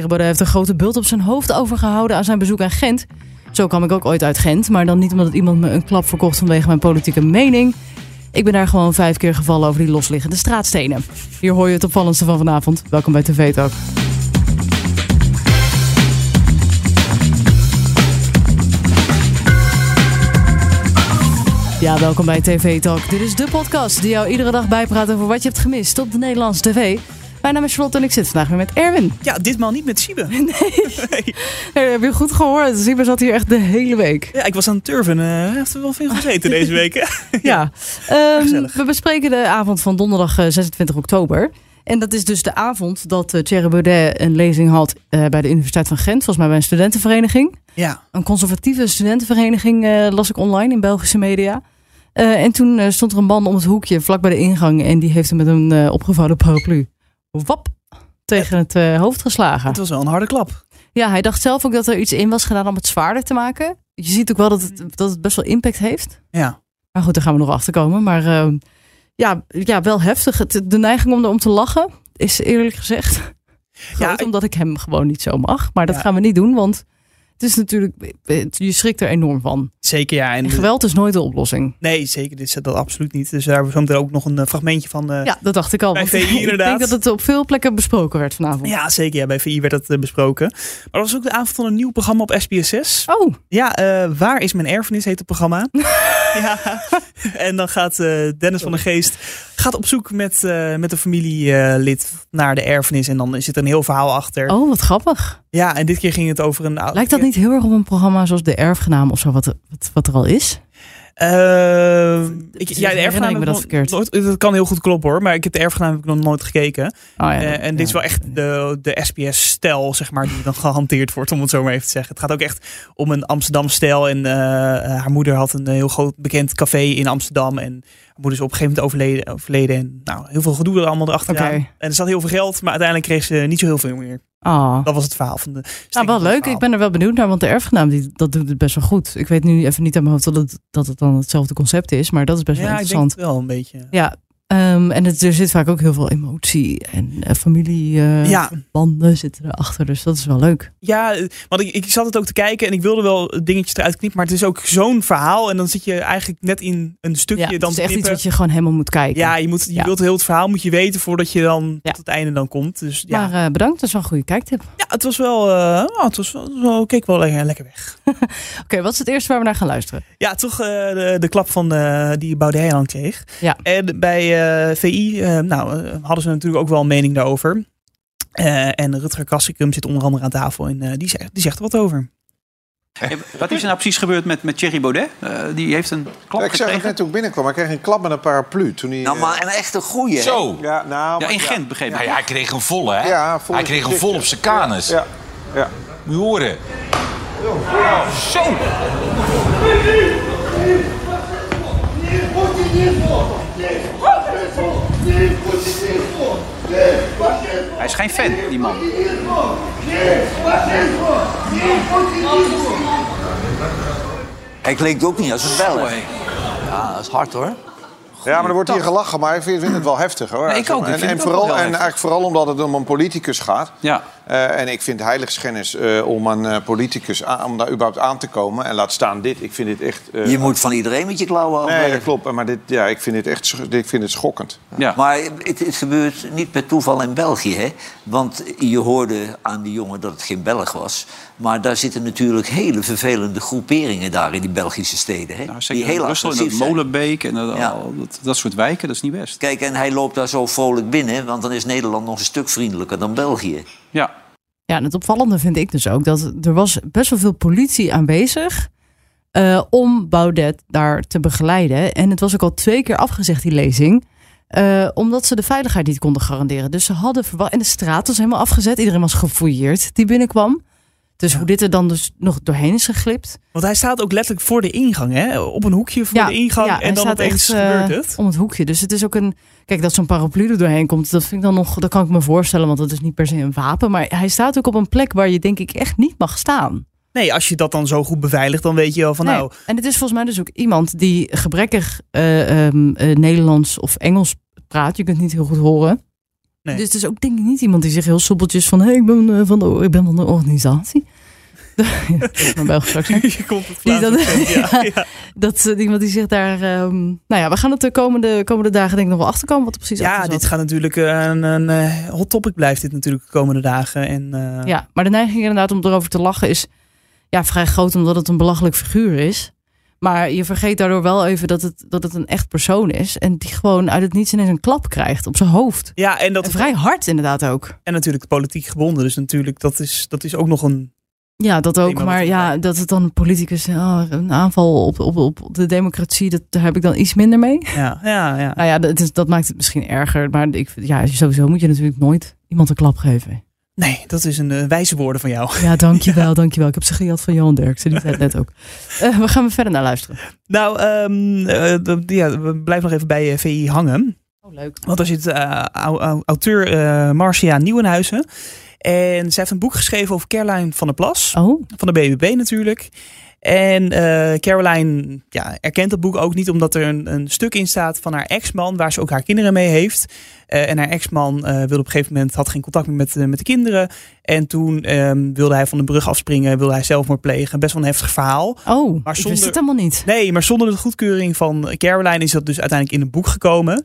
Baudet heeft een grote bult op zijn hoofd overgehouden aan zijn bezoek aan Gent. Zo kwam ik ook ooit uit Gent, maar dan niet omdat iemand me een klap verkocht vanwege mijn politieke mening. Ik ben daar gewoon vijf keer gevallen over die losliggende straatstenen. Hier hoor je het opvallendste van vanavond. Welkom bij TV Talk. Ja, welkom bij TV Talk. Dit is de podcast die jou iedere dag bijpraat over wat je hebt gemist op de Nederlandse tv. Mijn naam is Charlotte en ik zit vandaag weer met Erwin. Ja, ditmaal niet met Siebe. Nee. nee. Heb je goed gehoord? Siebe zat hier echt de hele week. Ja, ik was aan het turven. Hij heeft er wel veel gezeten deze week. hè? Ja. Ehm, we bespreken de avond van donderdag eh, 26 oktober. En dat is dus de avond dat uh, Thierry Baudet een lezing had eh, bij de Universiteit van Gent. Volgens mij bij een studentenvereniging. Ja. Een conservatieve studentenvereniging eh, las ik online in Belgische media. Eh, en toen eh, stond er een man om het hoekje vlak bij de ingang. En die heeft hem met een eh, opgevouwen paraplu wap, tegen het eh, hoofd geslagen. Het was wel een harde klap. Ja, hij dacht zelf ook dat er iets in was gedaan om het zwaarder te maken. Je ziet ook wel dat het, dat het best wel impact heeft. Ja. Maar goed, daar gaan we nog achter komen. Maar eh, ja, ja, wel heftig. Het, de neiging om erom te lachen is eerlijk gezegd. Ja, groot, ik- omdat ik hem gewoon niet zo mag. Maar dat Ja. gaan we niet doen, want het is natuurlijk. Je schrikt er enorm van. Zeker, ja. En En geweld is nooit de oplossing. Nee, zeker. Dit is dat absoluut niet. Dus daar hebben we meteen ook nog een eh, fragmentje van. eh, Ja, dat dacht ik al. Bij VI ik denk inderdaad. dat het op veel plekken besproken werd vanavond. Ja, zeker. Ja, bij VI werd dat eh, besproken. Maar dat was ook de avond van een nieuw programma op SBS6. Oh, Ja, Waar is mijn erfenis heet het programma. ja. En dan gaat Dennis van der Geest gaat op zoek met, met een familielid naar de erfenis. En dan zit er een heel verhaal achter. oh, wat grappig. Ja, en dit keer ging het over een... Lijkt dat niet heel erg op een programma zoals De Erfgenaam of zo, wat, wat, wat er al is? Eh, ik, Dus ja, de erfgenaam ik me dat verkeerd? Nooit, dat kan heel goed kloppen hoor, maar ik heb de erfgenaam heb ik nog nooit gekeken. Oh, ja, Eh, en dit is wel echt de, de SBS-stijl, zeg maar, die dan gehanteerd wordt, om het zo maar even te zeggen. Het gaat ook echt om een Amsterdam-stijl. En eh, haar moeder had een heel groot bekend café in Amsterdam. En haar moeder is op een gegeven moment overleden. overleden en nou, heel veel gedoe er allemaal erachteraan. Oké. En er zat heel veel geld, maar uiteindelijk kreeg ze niet zo heel veel meer. Ah. Dat was het verhaal van de. Nou, wel leuk. Ik ben er wel benieuwd naar, want de erfgenaam die, dat doet het best wel goed. Ik weet nu even niet aan mijn hoofd dat het, dat het dan hetzelfde concept is, maar dat is best wel Ja, interessant. het wel een beetje. Ja, ehm, en het, er zit vaak ook heel veel emotie en eh, familiebanden Ja. zitten erachter, dus dat is wel leuk. Ja, want ik, ik zat het ook te kijken en ik wilde wel dingetjes eruit knippen. Maar het is ook zo'n verhaal. En dan zit je eigenlijk net in een stukje Ja, het dan is echt iets wat je gewoon helemaal moet kijken. Ja, je, moet, je Ja. wilt heel het verhaal moet je weten voordat je dan tot het einde dan komt. Dus ja, Maar eh, bedankt, dat is wel een goede kijktip. ja het was wel, eh oh, het was wel, keek wel lekker, lekker weg. Oké, wat is het eerste waar we naar gaan luisteren? Ja, toch de, de klap van die Baudet aan kreeg. Ja. En bij eh, VI, eh, nou, eh, hadden ze natuurlijk ook wel een mening daarover. Eh, en Rutger Kassikum zit onder andere aan tafel en eh, die, zegt, die zegt er wat over. Hey, Wat is er nou precies gebeurd met, met Thierry Baudet? Eh, die heeft een klap Ja, ik zag het net toen ik binnenkwam. Hij kreeg een klap met een paraplu. Toen hij, Nou, eh, maar een echte goeie. hè? Zo. Ja, nou, Ja, in Gent begreep ik. Nou ja, hij kreeg een volle, hè? Ja, vol hij kreeg een vol op zijn ja. kanus. Ja, ja. Moet je horen. Zo. Hij is geen fan, die man. Hij klinkt ook niet als een hé. Ja, dat is hard hoor. Ja, maar er wordt hier gelachen, maar ik vind, het wel heftig hoor. Nee, ik ook. Ik En, en, vooral, wel en eigenlijk vooral omdat het om een politicus gaat. Ja. Eh, en ik vind heiligschennis eh om een eh, politicus aan- om daar überhaupt aan te komen. En laat staan dit. Ik vind dit echt. eh, Je moet van iedereen met je klauwen Nee, dat klopt. Maar dit, ja, ik vind dit echt ik vind het schokkend. ja. Maar het, het gebeurt niet per toeval in België. Hè? Want je hoorde aan die jongen dat het geen Belg was. Maar daar zitten natuurlijk hele vervelende groeperingen daar in die Belgische steden. Hè? Nou, die heel Brussel, dat zijn. Molenbeek en dat, Ja. al dat, dat soort wijken, dat is niet best. Kijk, en hij loopt daar zo vrolijk binnen. Want dan is Nederland nog een stuk vriendelijker dan België. Ja. Ja, en het opvallende vind ik dus ook dat er was best wel veel politie aanwezig eh, om Baudet daar te begeleiden. En het was ook al twee keer afgezegd, die lezing. eh, omdat ze de veiligheid niet konden garanderen. Dus ze hadden verwacht. En de straat was helemaal afgezet. Iedereen was gefouilleerd die binnenkwam. Dus hoe dit er dan dus nog doorheen is geglipt. Want hij staat ook letterlijk voor de ingang, hè? Op een hoekje voor de ingang. ja, en dan opeens echt, eh, gebeurt het. Om het hoekje. Dus het is ook een. Kijk, dat zo'n paraplu er doorheen komt, dat vind ik dan nog. Dat kan ik me voorstellen, want dat is niet per se een wapen. Maar hij staat ook op een plek waar je denk ik echt niet mag staan. Nee, als je dat dan zo goed beveiligt, dan weet je wel van Nee. nou... En het is volgens mij dus ook iemand die gebrekkig eh, ehm, eh, Nederlands of Engels praat. Je kunt het niet heel goed horen. Nee. Dus het is ook denk ik niet iemand die zich heel soepeltjes van... Hey, ik, ben, eh, van de, ik ben van de organisatie. maar Belgisch. Je komt het Die dat- ja, ja. Dat is iemand die zich daar... ehm, nou ja, we gaan het de komende, komende dagen denk ik nog wel achterkomen wat er precies Ja, dit gaat natuurlijk eh, een, een eh, hot topic blijft dit natuurlijk de komende dagen. En, eh, Ja, maar de neiging inderdaad om erover te lachen is ja, vrij groot omdat het een belachelijk figuur is. Maar je vergeet daardoor wel even dat het, dat het een echt persoon is. En die gewoon uit het niets ineens een klap krijgt op zijn hoofd. ja, en dat En vrij hard inderdaad ook. en natuurlijk politiek gebonden. Dus natuurlijk, dat is, dat is ook nog een. Ja, dat ook. Maar ja, dat het dan een politicus... oh, een aanval op, op, op de democratie, dat, daar heb ik dan iets minder mee. Ja, ja, ja. Nou ja, dat, is, dat maakt het misschien erger. Maar ik, ja, sowieso moet je natuurlijk nooit iemand een klap geven. Nee, dat is een eh, wijze woorden van jou. Ja, dankjewel, dankjewel. Ik heb ze gejat van Johan Derksen, die zei het net ook. Eh, we gaan we verder naar luisteren. Nou, de- ja, we blijven nog even bij VI hangen. Oh, leuk. Want daar zit au- au- auteur Marcia Nieuwenhuizen. En zij heeft een boek geschreven over Caroline van der Plas. Oh, Van de BBB natuurlijk. En eh, Caroline ja, erkent dat boek ook niet omdat er een, een stuk in staat van haar ex-man, waar ze ook haar kinderen mee heeft. Eh, en haar ex-man eh, wilde op een gegeven moment, had geen contact meer met, met de kinderen. En toen ehm, wilde hij van de brug afspringen, wilde hij zelfmoord plegen. Best wel een heftig verhaal. oh Maar ik wist zonder- het helemaal niet. Nee, maar zonder de goedkeuring van Caroline is dat dus uiteindelijk in een boek gekomen.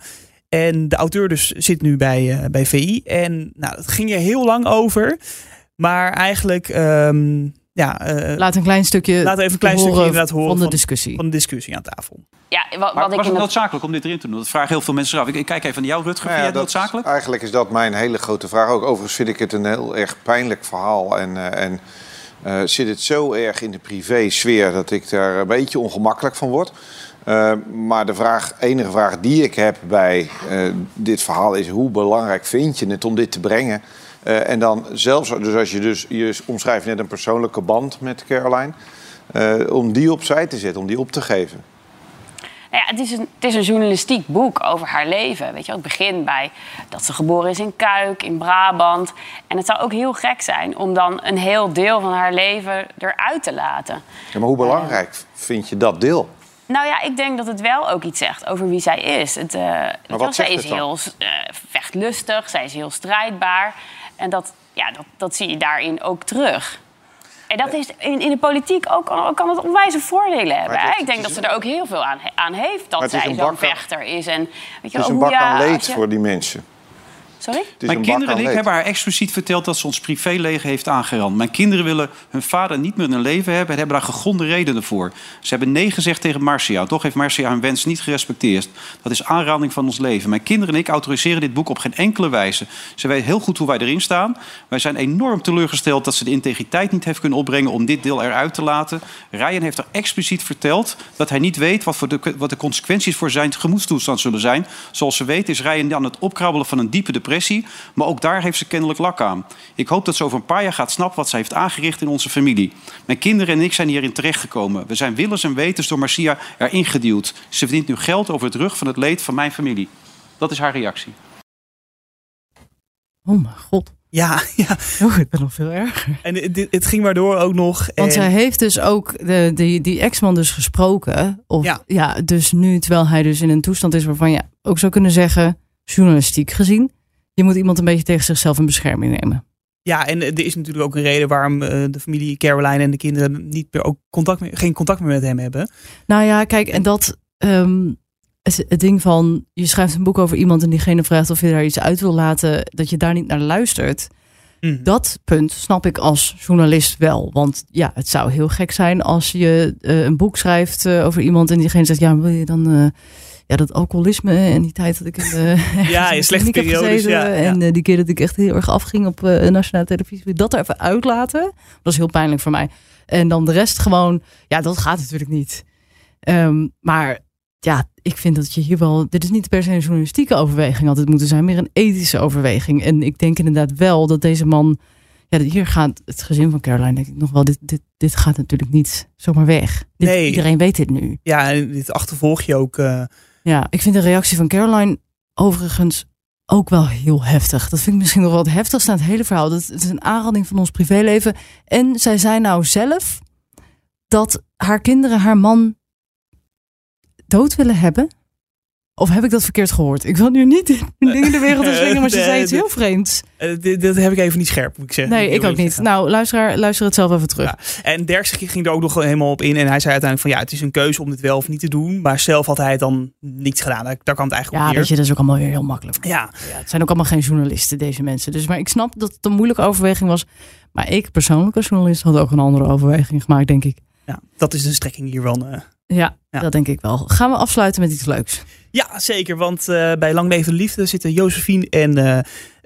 En de auteur dus zit nu bij, eh, bij VI. En nou, het ging er heel lang over. Maar eigenlijk, ehm, ja, eh, Laat een klein stukje we even een klein horen stukje inderdaad horen van de discussie. van de discussie aan tafel. Ja, wat, Maar wat ik was het noodzakelijk om dit erin te doen? Dat vragen heel veel mensen af. Ik, ik kijk even naar jou, Rutger. Nou Vind ja, jij het dat- noodzakelijk? Eigenlijk is dat mijn hele grote vraag ook. Overigens vind ik het een heel erg pijnlijk verhaal. En, eh, en eh, zit het zo erg in de privé-sfeer dat ik daar een beetje ongemakkelijk van word. Eh, maar de vraag, enige vraag die ik heb bij eh, dit verhaal is... hoe belangrijk vind je het om dit te brengen? Eh, en dan zelfs, dus als je dus... je omschrijft net een persoonlijke band met Caroline... om die opzij te zetten, om die op te geven. Nou ja, het, is een, het is een journalistiek boek over haar leven. Weet je, het begint bij dat ze geboren is in Kuik, in Brabant. En het zou ook heel gek zijn om dan een heel deel van haar leven eruit te laten. Ja, maar hoe belangrijk vind je dat deel? Nou ja, ik denk dat het wel ook iets zegt over wie zij is. Het, wat zij is heel eh, vechtlustig, zij is heel strijdbaar. En dat, ja, dat, dat zie je daarin ook terug. En dat is in, in de politiek ook, kan- het onwijze voordelen hebben. is- Ik denk dat ze er ook heel veel aan, aan heeft dat zij een zo'n vechter is. En, weet je Het wel, is een bak aan leed je- voor die mensen. Sorry? Mijn kinderen en ik hebben haar expliciet verteld dat ze ons privéleven heeft aangerand. Mijn kinderen willen hun vader niet meer in hun leven hebben en hebben daar gegronde redenen voor. Ze hebben nee gezegd tegen Marcia. Toch heeft Marcia hun wens niet gerespecteerd. Dat is aanranding van ons leven. Mijn kinderen en ik autoriseren dit boek op geen enkele wijze. Ze weten heel goed hoe wij erin staan. Wij zijn enorm teleurgesteld dat ze de integriteit niet heeft kunnen opbrengen om dit deel eruit te laten. Ryan heeft er expliciet verteld dat hij niet weet wat, voor de, wat de consequenties voor zijn gemoedstoestand zullen zijn. Zoals ze weet is Ryan aan het opkrabbelen van een diepe depressie. Maar ook daar heeft ze kennelijk lak aan. Ik hoop dat ze over een paar jaar gaat snappen wat ze heeft aangericht in onze familie. Mijn kinderen en ik zijn hierin terechtgekomen. We zijn willens en wetens door Marcia erin geduwd. Ze verdient nu geld over het rug van het leed van mijn familie. Dat is haar reactie. Oh mijn god. Ja, ja. Oh, ik ben nog veel erger. En dit, het ging maar door ook nog. Want en, zij heeft dus ook de, die, die ex-man dus gesproken. Of, Ja. ja. dus nu, terwijl hij dus in een toestand is waarvan je ook zou kunnen zeggen, journalistiek gezien, je moet iemand een beetje tegen zichzelf in bescherming nemen. Ja, en er is natuurlijk ook een reden waarom eh, de familie Caroline en de kinderen niet meer ook contact meer, geen contact meer met hem hebben. Nou ja, kijk, en dat ehm, het, het ding van je schrijft een boek over iemand en diegene vraagt of je daar iets uit wil laten, dat je daar niet naar luistert. Mhm. Dat punt snap ik als journalist wel. Want ja, het zou heel gek zijn als je eh, een boek schrijft eh, over iemand en diegene zegt, ja, wil je dan eh, ja, dat alcoholisme en die tijd dat ik in de, Ja, in slechte periodes, ja, ja. En eh, die keer dat ik echt heel erg afging op eh, nationale televisie, dat er even uitlaten. Dat is heel pijnlijk voor mij. En dan de rest gewoon, ja, dat gaat natuurlijk niet. Ehm, maar ja, ik vind dat je hier wel. Dit is niet per se een journalistieke overweging altijd moeten zijn, meer een ethische overweging. En ik denk inderdaad wel dat deze man. Ja, hier gaat het gezin van Caroline, denk ik nog wel. Dit, dit, dit gaat natuurlijk niet zomaar weg. Dit, Nee. Iedereen weet dit nu. Ja, en dit achtervolg je ook. eh, Ja, ik vind de reactie van Caroline overigens ook wel heel heftig. Dat vind ik misschien nog wel het heftigste aan het hele verhaal. Dat het is een aanranding van ons privéleven. En zij zei nou zelf dat haar kinderen haar man dood willen hebben. Of heb ik dat verkeerd gehoord? Ik wil nu niet dingen de wereld in slingeren, maar ze zei iets heel vreemds. Eh, dit heb ik even niet scherp, moet ik zeggen. Nee, ik ook niet. Nou, luisteraar, luister het zelf even terug. Ja. En Derks ging er ook nog helemaal op in. En hij zei uiteindelijk van ja, het is een keuze om dit wel of niet te doen. Maar zelf had hij het dan niet gedaan. Daar kwam het eigenlijk Ja, weet je, dat is ook allemaal weer heel makkelijk. Ja, Ja, het zijn ook allemaal geen journalisten, deze mensen. Dus, maar ik snap dat het een moeilijke overweging was. Maar ik persoonlijk als journalist had ook een andere overweging gemaakt, denk ik. ja, dat is de strekking hiervan. eh. Ja, Ja. dat denk ik wel. Gaan we afsluiten met iets leuks? Ja, zeker. Want eh, bij Lang Leven de Liefde zitten Josephine en, eh,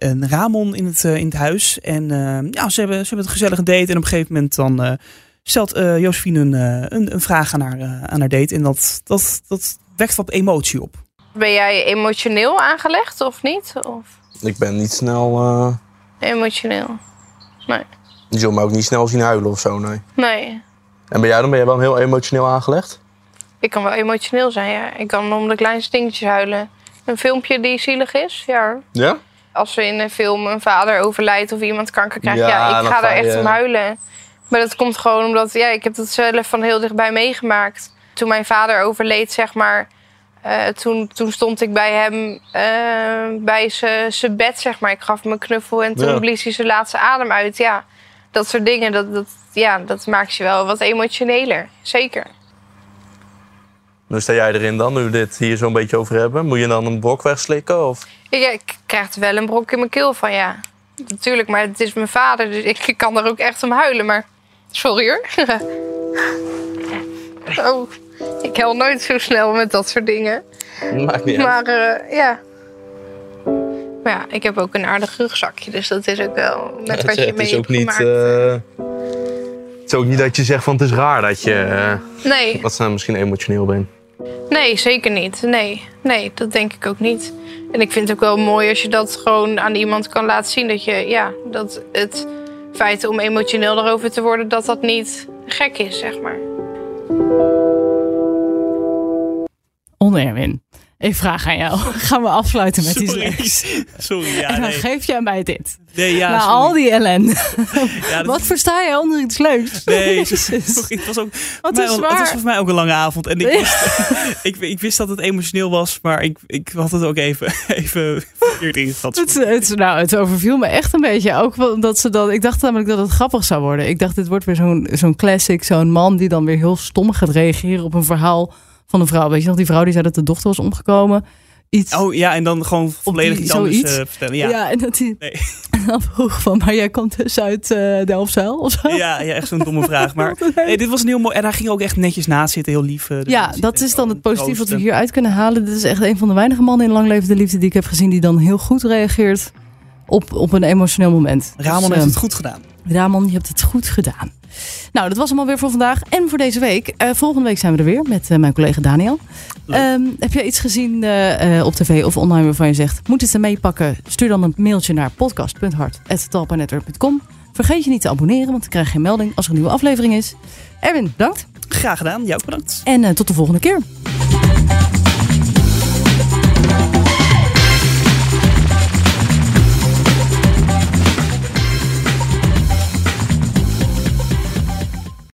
en Ramon in het, eh, in het huis. En ja, ze hebben, ze hebben het gezellige date. En op een gegeven moment dan eh, stelt eh, Josephine een, een, een vraag aan haar, eh, aan haar date. En dat, dat, dat wekt wat emotie op. Ben jij emotioneel aangelegd of niet? Of Ik ben niet snel. eh emotioneel? Nee. je zult me ook niet snel zien huilen of zo, nee. Nee. En bij jou dan ben je wel heel emotioneel aangelegd? Ik kan wel emotioneel zijn, ja. Ik kan om de kleinste dingetjes huilen. Een filmpje die zielig is, ja. Ja? Als er in een film een vader overlijdt of iemand kanker krijgt, Ja, ja, ik ga daar echt je- om huilen. Maar dat komt gewoon omdat, ja, ik heb dat zelf van heel dichtbij meegemaakt. Toen mijn vader overleed, zeg maar, eh, toen, toen stond ik bij hem eh, bij zijn bed, zeg maar. Ik gaf hem een knuffel en toen Ja. blies hij zijn laatste adem uit. Ja, dat soort dingen, dat, dat, ja, dat maakt je wel wat emotioneler. Zeker. Hoe sta jij erin dan, nu we dit hier zo'n beetje over hebben? Moet je dan een brok wegslikken? Of? Ik, ik krijg er wel een brok in mijn keel van, ja. Natuurlijk, maar het is mijn vader, dus ik, kan er ook echt om huilen. Maar sorry hoor. oh, ik hel nooit zo snel met dat soort dingen. Maakt niet uit. Maar eh, ja. Maar ja, ik heb ook een aardig rugzakje, dus dat is ook wel met wat je het, mee is ook hebt niet, gemaakt. eh, het is ook niet dat je zegt van het is raar dat je eh, Nee, dat ze misschien emotioneel bent. Nee, zeker niet. Nee, nee, dat denk ik ook niet. En ik vind het ook wel mooi als je dat gewoon aan iemand kan laten zien. Dat je, ja, dat het feit om emotioneel erover te worden, dat dat niet gek is, zeg maar. On ik vraag aan jou. Gaan we afsluiten met iets Sorry. leuks? Sorry, ja. en dan Nee, geef jij mij dit. nee ja, Na sorry. al die ellende. Ja, dat- Wat versta jij onder iets leuks? Nee, sorry, het was ook Wat mij is wel- het was waar. voor mij ook een lange avond. En ik wist, ik, ik wist dat het emotioneel was, maar ik, ik had het ook even, even verkeerd ingeschat. Het, het, nou, het overviel me echt een beetje. Ook omdat ze dan. Ik dacht namelijk dat het grappig zou worden. Ik dacht, dit wordt weer zo'n zo'n classic. Zo'n man die dan weer heel stom gaat reageren op een verhaal van een vrouw. Weet je nog, die vrouw die zei dat de dochter was omgekomen. Iets. Oh ja, en dan gewoon volledig die- iets anders eh, vertellen. ja. Ja. en dat hij Nee. dan vroeg van, maar jij komt dus uit eh Delfzijl of zo? Ja, ja, echt zo'n domme vraag. Maar nee, dit was een heel mooi. En hij ging ook echt netjes naast zitten, heel lief. eh, Ja, dat is dan het positief wat we hieruit kunnen halen. Dit is echt een van de weinige mannen in Lang Leven de Liefde die ik heb gezien... die dan heel goed reageert op, op een emotioneel moment. Ramon Dus, heeft eh, het goed gedaan. Ramon, je hebt het goed gedaan. Nou, dat was hem alweer voor vandaag en voor deze week. Eh, volgende week zijn we er weer met eh, mijn collega Daniel. Ehm, heb je iets gezien eh, op tv of online waarvan je zegt... moet het er meepakken? Stuur dan een mailtje naar podcast.hart.talpanetwerk.com. Vergeet je niet te abonneren, want dan krijg je een melding als er een nieuwe aflevering is. Erwin, bedankt. Graag gedaan, jou bedankt. En tot de volgende keer.